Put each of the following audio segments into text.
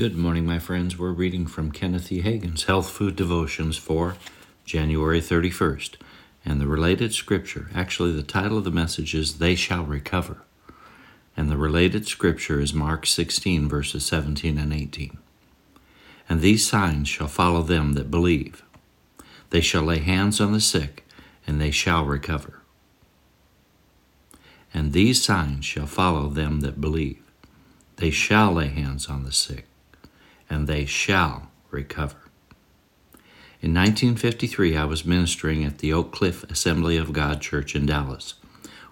Good morning, my friends. We're reading from Kenneth E. Hagin's Health Food Devotions for January 31st. And the related scripture, actually, the title of the message is They Shall Recover. And the related scripture is Mark 16, verses 17 and 18. And these signs shall follow them that believe. They shall lay hands on the sick, and they shall recover. And these signs shall follow them that believe. They shall lay hands on the sick, and they shall recover. In 1953, I was ministering at the Oak Cliff Assembly of God Church in Dallas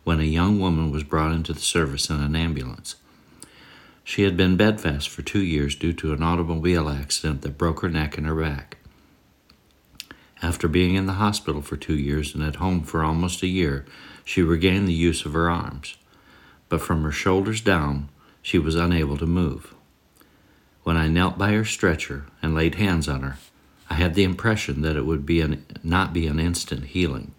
when a young woman was brought into the service in an ambulance. She had been bedfast for two years due to an automobile accident that broke her neck and her back. After being in the hospital for two years and at home for almost a year, she regained the use of her arms. But from her shoulders down, she was unable to move. When I knelt by her stretcher and laid hands on her, I had the impression that it would be an, not be an instant healing.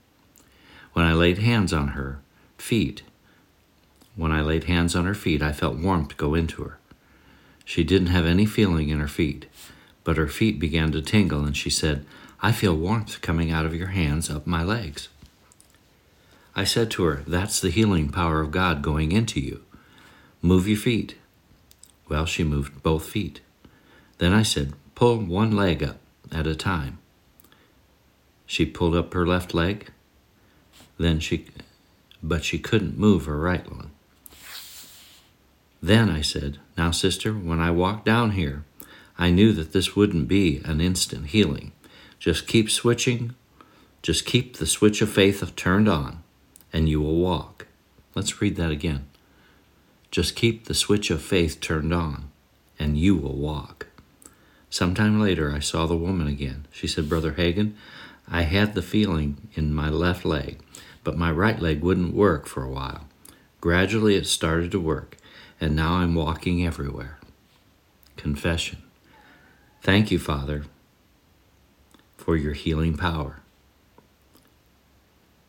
When I laid hands on her feet, when I laid hands on her feet, I felt warmth go into her. She didn't have any feeling in her feet, but her feet began to tingle, and she said, I feel warmth coming out of your hands up my legs. I said to her, That's the healing power of God going into you. Move your feet. Well, she moved both feet. Then I said, Pull one leg up at a time. She pulled up her left leg, then she, but she couldn't move her right one. Then I said, Now, sister, when I walked down here, I knew that this wouldn't be an instant healing. Just keep switching, just keep the switch of faith turned on, and you will walk. Let's read that again. Just keep the switch of faith turned on, and you will walk. Sometime later, I saw the woman again. She said, Brother Hagin, I had the feeling in my left leg, but my right leg wouldn't work for a while. Gradually, it started to work, and now I'm walking everywhere. Confession. Thank you, Father, for your healing power.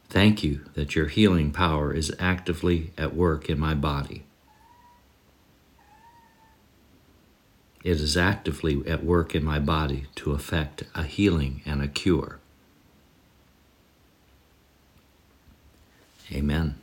Thank you that your healing power is actively at work in my body. It is actively at work in my body to effect a healing and a cure. Amen.